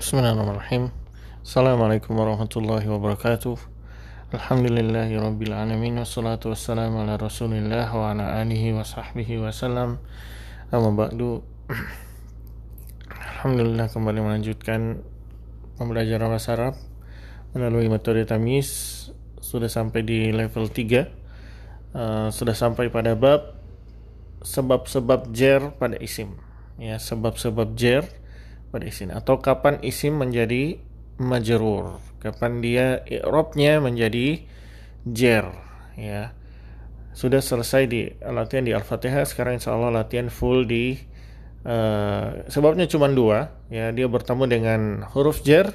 Bismillahirrahmanirrahim. Assalamualaikum warahmatullahi wabarakatuh. Alhamdulillahi rabbil alamin Wassalatu wassalamu ala rasulillah Wa ala alihi wa sahbihi wasallam Amma ba'du. Alhamdulillah kembali melanjutkan Pembelajaran bahasa Arab Melalui metode tamis. Sudah sampai di level 3 uh, Sudah sampai pada bab Sebab-sebab jer pada isim. Ya, sebab-sebab jer pada isim. Atau kapan isim menjadi majrur. Kapan dia i'rabnya menjadi jer ya. Sudah selesai di latihan di Al-Fatihah sekarang insya Allah latihan full di uh, sebabnya cuma dua ya. Dia bertemu dengan huruf jer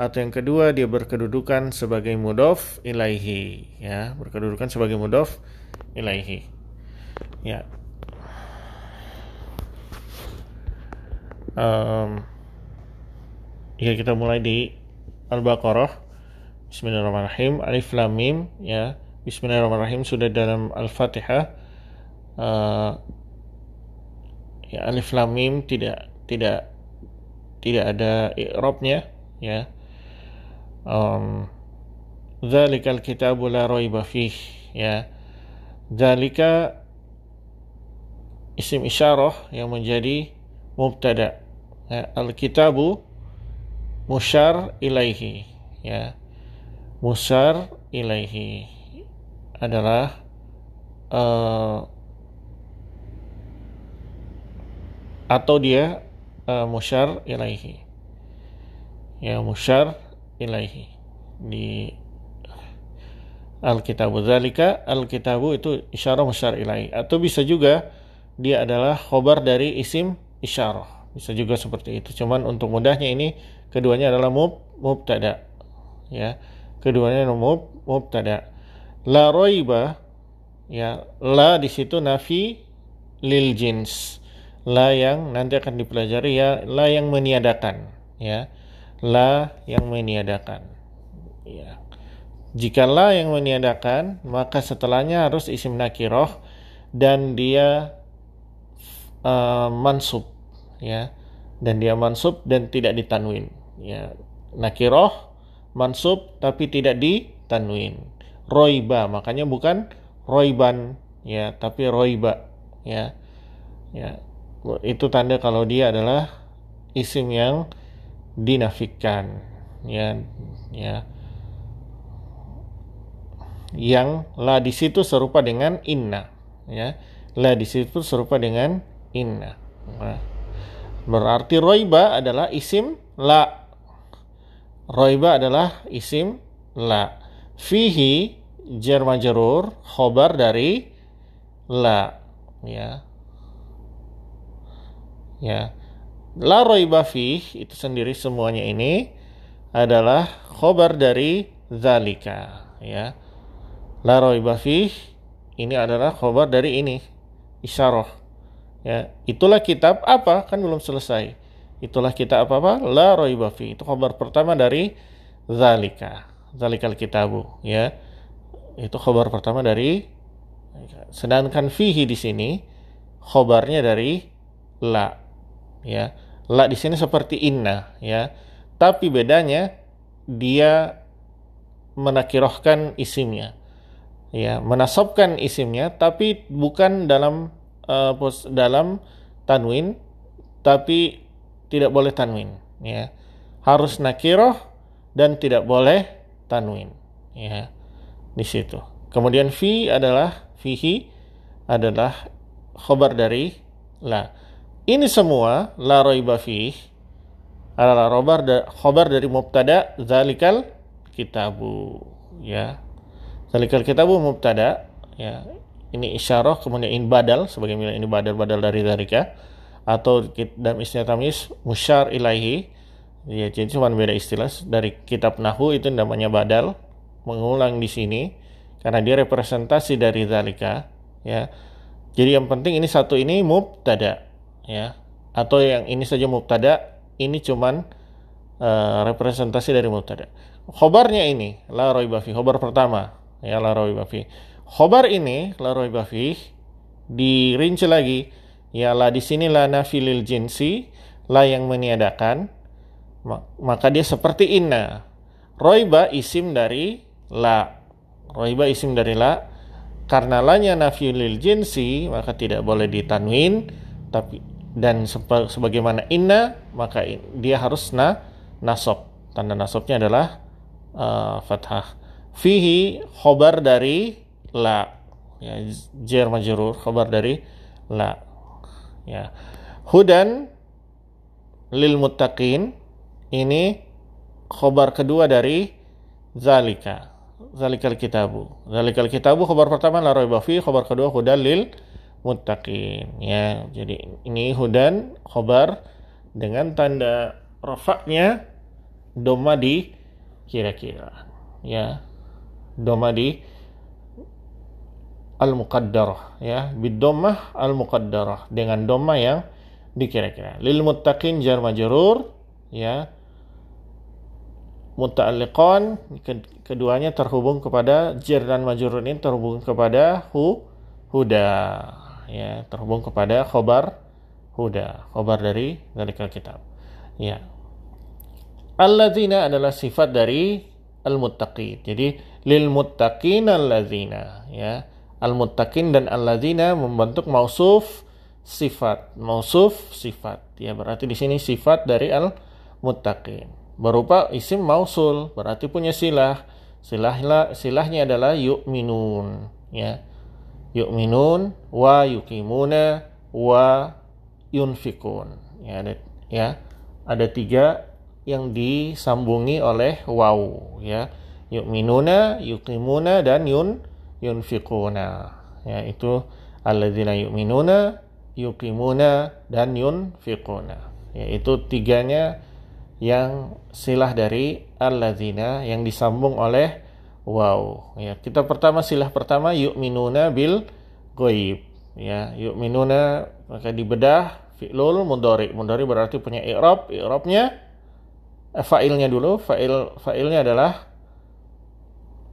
atau yang kedua dia berkedudukan sebagai mudof ilaihi ya. Berkedudukan sebagai mudof ilaihi ya. Um, ya kita mulai di Al-Baqarah. Bismillahirrahmanirrahim. Alif Lam Mim ya. Bismillahirrahmanirrahim. Sudah dalam Al-Fatihah. Uh, ya Alif Lam Mim tidak tidak tidak ada i'rabnya ya. Um, Zalikal kitabu la raiba fih ya. Zalika isim isyarah yang menjadi mubtada ya, al-kitabu musyar ilaihi ya. Musyar ilaihi adalah uh, atau dia uh, musyar ilaihi. Ya musyar ilaihi. Di Alkitabu zalika Alkitabu itu isyarah musyar ilaihi. Atau bisa juga dia adalah khobar dari isim isyarah. Bisa juga seperti itu. Cuman untuk mudahnya ini keduanya adalah mub mubtada ya. Keduanya mub mubtada. La roiba ya. La di situ nafi lil jins. La yang nanti akan dipelajari ya. La yang meniadakan ya. La yang meniadakan ya. Jika la yang meniadakan maka setelahnya harus isim nakiroh dan dia uh, mansub ya. Dan dia mansub dan tidak ditanwin ya. Nakiroh mansub tapi tidak ditanwin. Roiba makanya bukan roiban. Ya tapi roiba. Ya. Ya. Itu tanda kalau dia adalah isim yang dinafikan. Ya. Ya. Yang la di situ serupa dengan inna. Ya. La di situ serupa dengan inna. Nah, berarti roiba adalah isim la roiba adalah isim la. Fihi jar majrur khobar dari la. Ya. Ya. La roiba fih itu sendiri semuanya ini adalah khobar dari zalika. Ya. La roiba fih ini adalah khobar dari ini. Isyarah. Ya, itulah kitab apa? Kan belum selesai. Itulah kitab apa apa? La raiba fi. Itu kabar pertama dari zalika. Zalikal kitabu, ya. Itu kabar pertama dari sedangkan fihi di sini khabarnya dari la. Ya. La di sini seperti inna, ya. Tapi bedanya dia menakirohkan isimnya. Ya, menasobkan isimnya tapi bukan dalam uh, dalam tanwin tapi tidak boleh tanwin ya. Harus nakiroh dan tidak boleh tanwin ya di situ. Kemudian fi adalah fihi adalah khobar dari la. Ini semua la roiba fi adalah khobar, da, khobar dari mubtada zalikal kitabu ya. Zalikal kitabu mubtada ya. Ini isyarah kemudian ini badal sebagai ini badal-badal dari zarika atau dalam istilah tamis musyar ilahi ya jadi cuma beda istilah. Dari kitab nahu itu namanya badal mengulang di sini. Karena dia representasi dari zarika ya. Jadi yang penting ini satu ini mubtada ya. Atau yang ini saja mubtada ini cuman uh, representasi dari mubtada. Khobarnya ini la roibafi khobar pertama ya la roibafi Khobar ini la raiba dirinci lagi la di sini la nafilil jinsi la yang meniadakan. Maka dia seperti inna. Roiba isim dari la. Roiba isim dari la. Karena lanya nafiulil jinsi maka tidak boleh ditanwin. Tapi dan sebagaimana inna maka dia harus na nasob tanda nasobnya adalah uh, fathah. Fihi khobar dari la. Ya jar majrur khobar dari la ya. Hudan lil muttaqin ini khobar kedua dari zalika zalikal kitabu zalikal kitabu khobar pertama la raiba khobar kedua hudan lil muttaqin. Ya jadi ini hudan khobar dengan tanda rafaknya doma di kira-kira. Ya doma di al muqaddarah ya. Bidomah al muqaddarah dengan doma yang dikira-kira. Lil muttaqin jar majrur ya. Muta'alliqan keduanya terhubung kepada jar dan majrur ini terhubung kepada hu huda ya. Terhubung kepada khobar huda. Khobar dari dari kitab ya. Alladzina adalah sifat dari al-muttaqin. Jadi lil muttaqin alladzina ya al muttaqin dan alladzina membentuk mausuf sifat. Mausuf sifat. Ya berarti di sini sifat dari al muttaqin berupa isim mausul berarti punya silah. Silahnya adalah yu'minun. Ya. Yu'minun wa yuqimuna wa yunfikun. Ya ada ya. Ada tiga yang disambungi oleh waw. Ya. Yu'minuna yuqimuna dan yun yunfikuna ya itu alladzina yu'minuna yuqimuna dan yunfikuna yaitu tiganya yang silah dari alladzina yang disambung oleh wow ya kita pertama silah pertama yu'minuna bil goib ya yu'minuna maka dibedah fi'lul mudhari. Mudhari berarti punya i'rab. I'rabnya eh, fa'ilnya dulu. Fa'il fa'ilnya adalah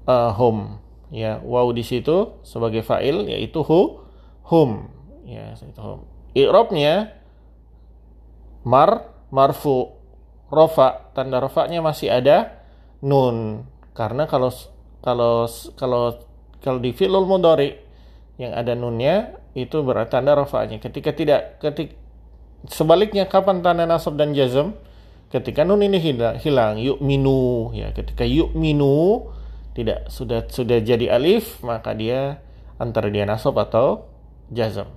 uh, hum ya wow di situ sebagai fa'il yaitu hu hum. Ya itu hum. I'rabnya mar marfu rofa. Tanda rofanya masih ada nun. Karena kalau kalau kalau kalau di fi'lul mudhari yang ada nunnya itu berarti tanda rofanya. Ketika tidak ketik sebaliknya kapan tanda nasab dan jazm? Ketika nun ini hilang, hilang yuk minu ya ketika yuk minu tidak sudah sudah jadi alif maka dia antara dia nasab atau jazm.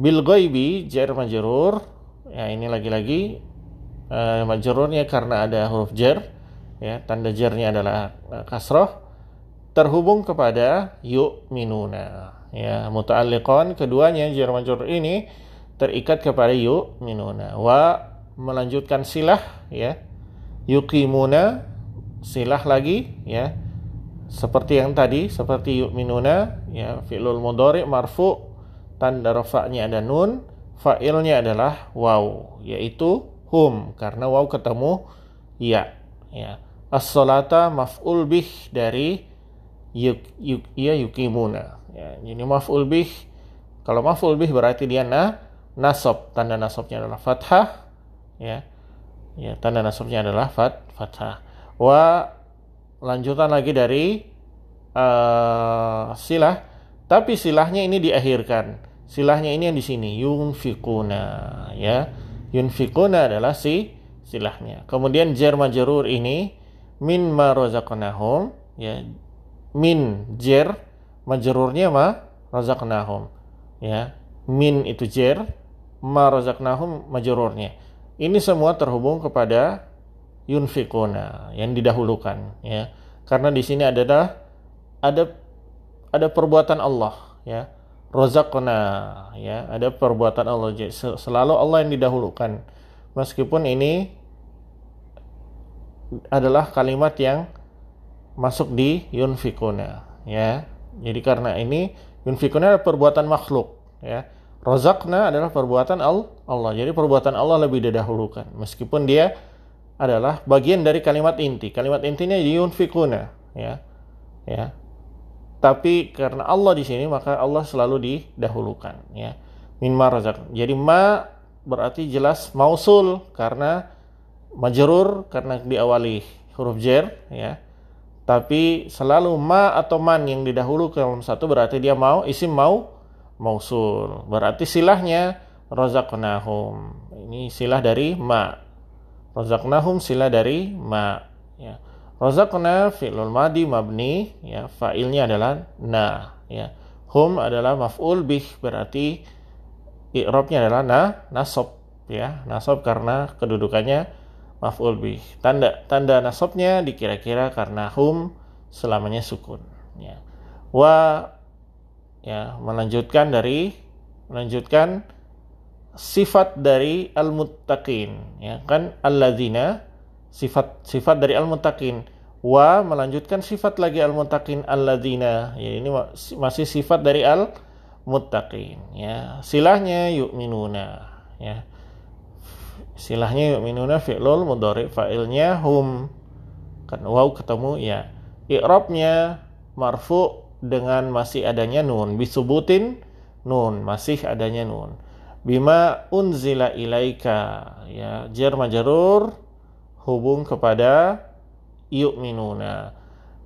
Bil ghaibi jar majrur. Ya ini lagi-lagi uh, majrurnya karena ada huruf jar. Ya tanda jarnya adalah uh, kasroh. Terhubung kepada yu'minuna. Ya muta'alliqan keduanya jar majrur ini terikat kepada yu'minuna. Wa melanjutkan silah ya. Yuqimuna silah lagi ya seperti yang tadi seperti yu'minuna ya fi'lul mudhari marfu tanda rafa'nya ada nun fa'ilnya adalah waw yaitu hum karena waw ketemu ya ya. As-salata maf'ul bih dari yuk, yuk ya yukimuna ya. Ini maf'ul bih kalau maf'ul bih berarti dia na nasab tanda nasabnya adalah fathah ya. Ya tanda nasabnya adalah fat fathah. Wa lanjutan lagi dari uh, silah. Tapi silahnya ini diakhirkan. Silahnya ini yang di sini. Yunfikuna ya. Yunfikuna adalah si silahnya. Kemudian jar majrur ini min ma razaqnahum ya. Min jar majrurnya ma razaqnahum ya. Min itu jar ma razaqnahum majrurnya ini semua terhubung kepada yunfikuna yang didahulukan ya. Karena di sini adalah ada ada perbuatan Allah ya. Rozakna ya. Ada perbuatan Allah. Selalu Allah yang didahulukan. Meskipun ini adalah kalimat yang masuk di yunfikuna ya. Jadi karena ini yunfikuna adalah perbuatan makhluk ya. Rozakna adalah perbuatan Allah. Jadi perbuatan Allah lebih didahulukan. Meskipun dia adalah bagian dari kalimat inti. Kalimat intinya yunfikuna, ya. Ya. Tapi karena Allah di sini maka Allah selalu didahulukan, ya. Min marazak. Jadi ma berarti jelas mausul karena majrur karena diawali huruf jer ya. Tapi selalu ma atau man yang didahulukan dalam satu berarti dia mau isim mau mausul. Berarti silahnya rozaknahum ini silah dari ma. Rozaknahum silah dari ma ya rozakna fi'lul madi mabni ya fa'ilnya adalah na ya. Hum adalah maf'ul bih berarti i'rabnya adalah na nasab ya. Nasab karena kedudukannya maf'ul bih. Tanda tanda nasabnya dikira-kira karena hum selamanya sukun ya. Wa ya melanjutkan dari melanjutkan sifat dari al-muttaqin ya. Kan alladzina sifat sifat dari al-muttaqin wa melanjutkan sifat lagi al-muttaqin alladzina ya ini masih sifat dari al-muttaqin ya silahnya yu'minuna ya Silahnya yu'minuna fi'lul mudhari fa'ilnya hum. Kan waw ketemu ya. I'rabnya marfu dengan masih adanya nun. Bisubutin nun, masih adanya nun. Bima unzila ilaika ya jar majrur hubung kepada yu'minuna.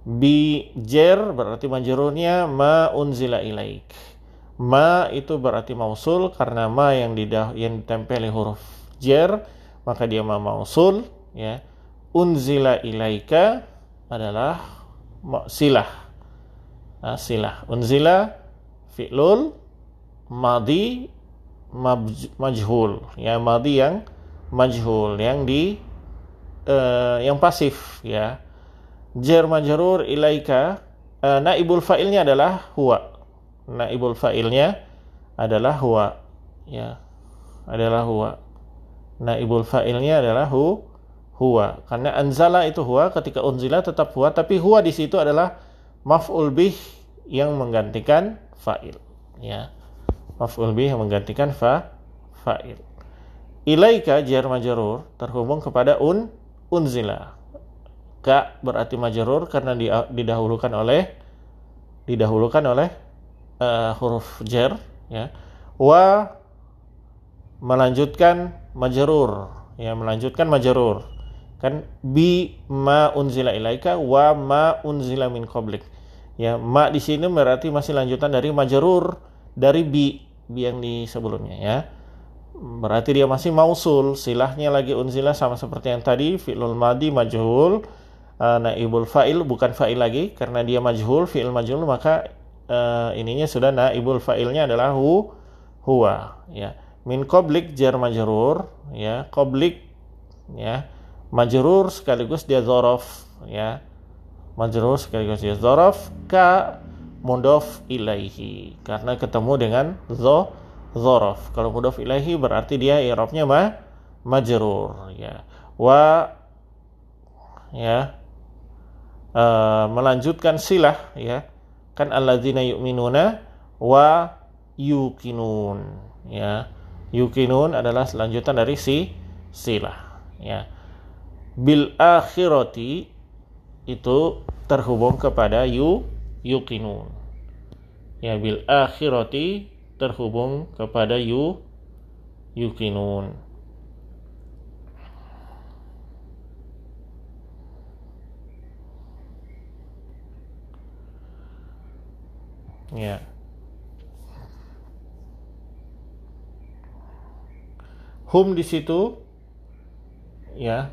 Bi jar berarti majrurnya ma unzila ilaik. Ma itu berarti mausul karena ma yang didah yang ditempeli huruf jar maka dia ma mausul ya unzila ilaika adalah silah nah, silah unzila fi'lul madi majhul ya madi yang majhul yang di uh, yang pasif ya. Jar majrur ilaika uh, naibul fa'ilnya adalah huwa. Naibul fa'ilnya adalah huwa ya. Adalah huwa. Naibul fa'ilnya adalah hu huwa. Karena anzala itu huwa ketika unzila tetap huwa tapi huwa di situ adalah maf'ul bih yang menggantikan fa'il ya. Maf'ul bih yang menggantikan fa fa'il. Ilaika jar majrur terhubung kepada un unzila. Ka berarti majrur karena didahulukan oleh didahulukan oleh uh, huruf jar ya. Wa melanjutkan majrur ya melanjutkan majrur. Kan bi ma unzila ilaika wa ma unzila min qablik. Ya ma di sini berarti masih lanjutan dari majrur dari bi bi yang di sebelumnya ya berarti dia masih mausul. Silahnya lagi unzila sama seperti yang tadi. Fi'lul madi majhul. Uh, naibul fa'il bukan fa'il lagi. Karena dia majhul fi'il majhul maka uh, ininya sudah naibul fa'ilnya adalah hu huwa. Ya. Min koblik jar majrur. Ya. Koblik ya. Majrur sekaligus dia zorof. Ya. Majrur sekaligus dia zorof ka mudof ilaihi. Karena ketemu dengan zo zorof kalau mudof ilaihi berarti dia irobnya ma majrur ya. Wa ya uh, melanjutkan silah ya. Kan alladzina yu'minuna wa yukinun ya. Yukinun adalah selanjutan dari si silah ya. Bil akhirati itu terhubung kepada yu yukinun ya bil akhirati terhubung kepada yu yukinun. Ya. Hum di situ ya.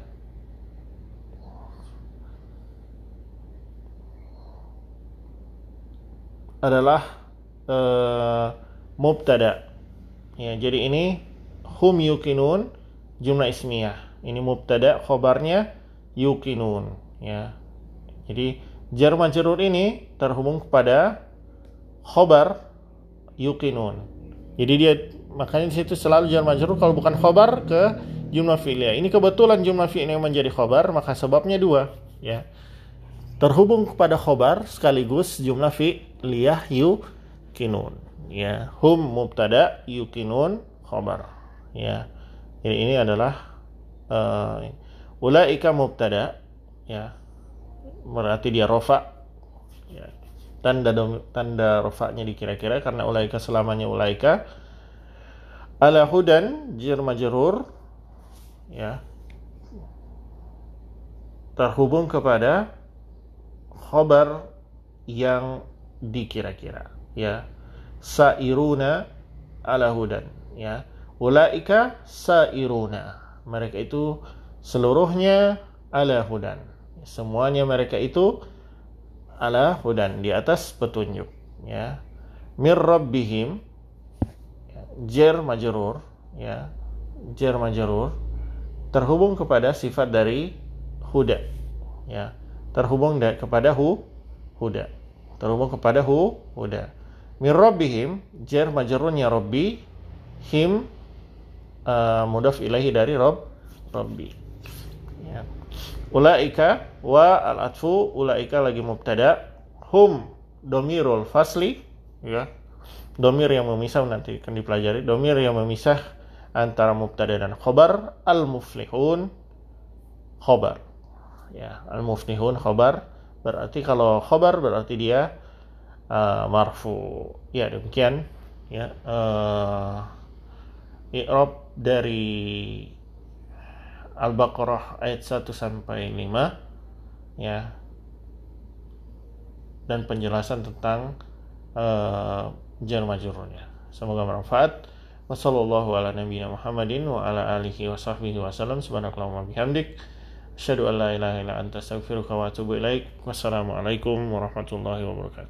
Adalah uh, mubtada. Ya, jadi ini hum yukinun jumlah ismiyah. Ini mubtada, khobarnya yukinun, ya. Jadi jar majrur ini terhubung kepada khobar yukinun. Jadi dia makanya di situ selalu jar majrur kalau bukan khobar ke jumlah fi'liyah. Ini kebetulan jumlah fi'liyah yang menjadi khobar, maka sebabnya dua, ya. Terhubung kepada khobar sekaligus jumlah fi'liyah yukinun, ya. Hum mubtada yukinun khobar, ya. Jadi ini adalah uh, ulaika mubtada, ya. Berarti dia rofa, ya. Tanda tanda rofaknya dikira-kira karena ulaika selamanya ulaika ala hudan jir majrur ya terhubung kepada khobar yang dikira-kira ya sairuna ala hudan ya. Ulaika sairuna. Mereka itu seluruhnya ala hudan. Semuanya mereka itu ala hudan di atas petunjuk ya. Mir rabbihim jer majrur ya. Jer majrur terhubung kepada sifat dari huda ya. Terhubung kepada hu huda. Terhubung kepada hu huda min rabbihim jar majrurnya rabbi him uh, mudaf ilahi dari rob rabbi. Ya. Ulaika wa al atfu ulaika lagi mubtada hum domirul fasli ya. Domir yang memisah nanti akan dipelajari. Domir yang memisah antara mubtada dan khobar al muflihun khobar. Ya al muflihun khobar. Berarti kalau khobar berarti dia uh, marfu ya demikian ya uh, i'rab dari Al-Baqarah ayat 1 sampai 5 ya dan penjelasan tentang uh, jar majrurnya. Semoga bermanfaat. Wassallallahu ala nabiyina Muhammadin wa ala alihi wa sahbihi wa sallam. Subhanakallahumma bihamdik. Asyhadu an la ilaha illa anta astaghfiruka wa atubu ilaik. Wassalamualaikum warahmatullahi wabarakatuh.